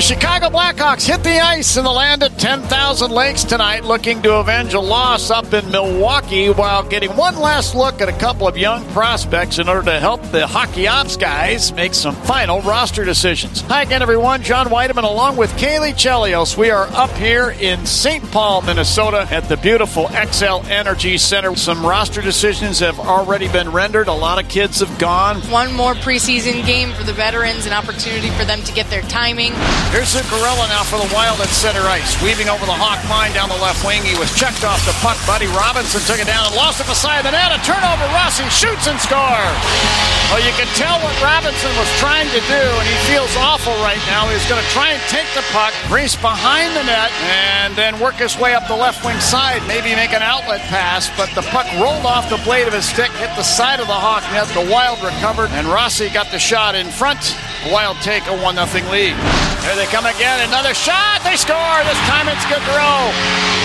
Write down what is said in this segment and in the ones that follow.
Chicago Blackhawks hit the ice in the land at 10,000 Lakes tonight, looking to avenge a loss up in Milwaukee while getting one last look at a couple of young prospects in order to help the hockey ops guys make some final roster decisions. Hi again, everyone. John Wiedeman along with Caley Chelios. We are up here in St. Paul, Minnesota at the beautiful Xcel Energy Center. Some roster decisions have already been rendered. A lot of kids have gone. One more preseason game for the veterans, an opportunity for them to get their timing. Here's Zuccarello now for the Wild at center ice. Weaving over the Hawk line down the left wing. He was checked off the puck. Buddy Robinson took it down and lost it beside the net. A turnover. Rossi shoots and scores. Well, you can tell what Robinson was trying to do, and he feels awful right now. He's going to try and take the puck, race behind the net, and then work his way up the left wing side. Maybe make an outlet pass, but the puck rolled off the blade of his stick, hit the side of the Hawk net. The Wild recovered, and Rossi got the shot in front. The Wild take a 1 0 lead. There they come again. Another shot. They score. This time it's Gaudreau.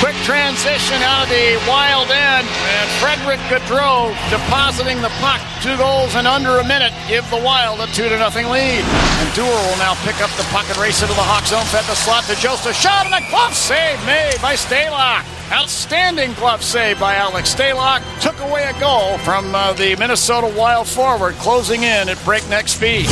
Quick transition out of the wild end. And Frederick Gaudreau depositing the puck. Two goals in under a minute. Give the Wild a 2 to nothing lead. And Dewar will now pick up the puck and race into the Hawk zone. Fed the slot to Joseph. A shot and a glove save made by Stalock. Outstanding glove save by Alex Stalock. Took away a goal from uh, the Minnesota Wild forward, closing in at breakneck speed.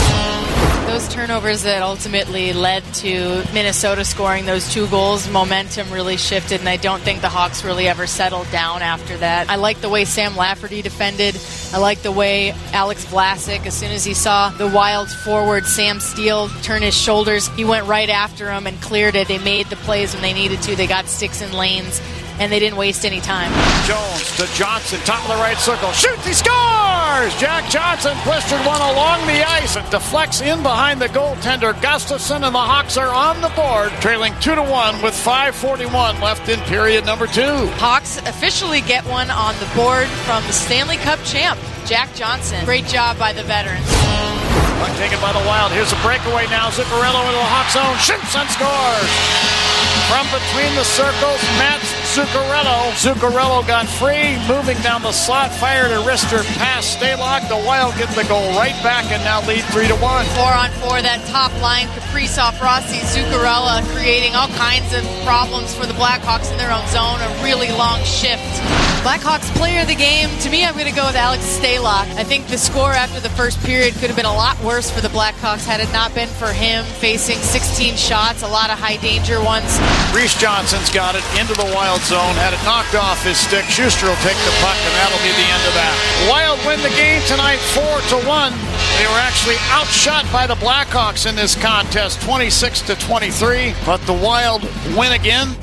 Those turnovers that ultimately led to Minnesota scoring those two goals, momentum really shifted, and I don't think the Hawks really ever settled down after that. I like the way Sam Lafferty defended. I like the way Alex Vlasic, as soon as he saw the Wild's forward Sam Steel turn his shoulders, he went right after him and cleared it. They made the plays when they needed to. They got sticks in lanes and they didn't waste any time. Jones to Johnson, top of the right circle. Shoots, he scores! Jack Johnson blistered one along the ice and deflects in behind the goaltender Gustavsson, and the Hawks are on the board, trailing 2 to 1 with 5.41 left in period number two. Hawks officially get one on the board from the Stanley Cup champ, Jack Johnson. Great job by the veterans. Puck taken by the Wild. Here's a breakaway now. Zuccarello into the Hawks' zone. Shoots and scores. From between the circles, Mats Zuccarello. Zuccarello got free, moving down the slot, fired a wrister past Stalock. The Wild get the goal right back and now lead 3 to 1. Four on four, that top line, Kaprizov, Rossi, Zuccarello, creating all kinds of problems for the Blackhawks in their own zone. A really long shift. Blackhawks player of the game, to me, I'm going to go with Alex Stalock. I think the score after the first period could have been a lot worse for the Blackhawks had it not been for him facing 16 shots, a lot of high danger ones. Reese Johnson's got it into the Wild zone, had it knocked off his stick. Schuster will take the puck, and that'll be the end of that. Wild win the game tonight 4 to 1. They were actually outshot by the Blackhawks in this contest 26 to 23, but the Wild win again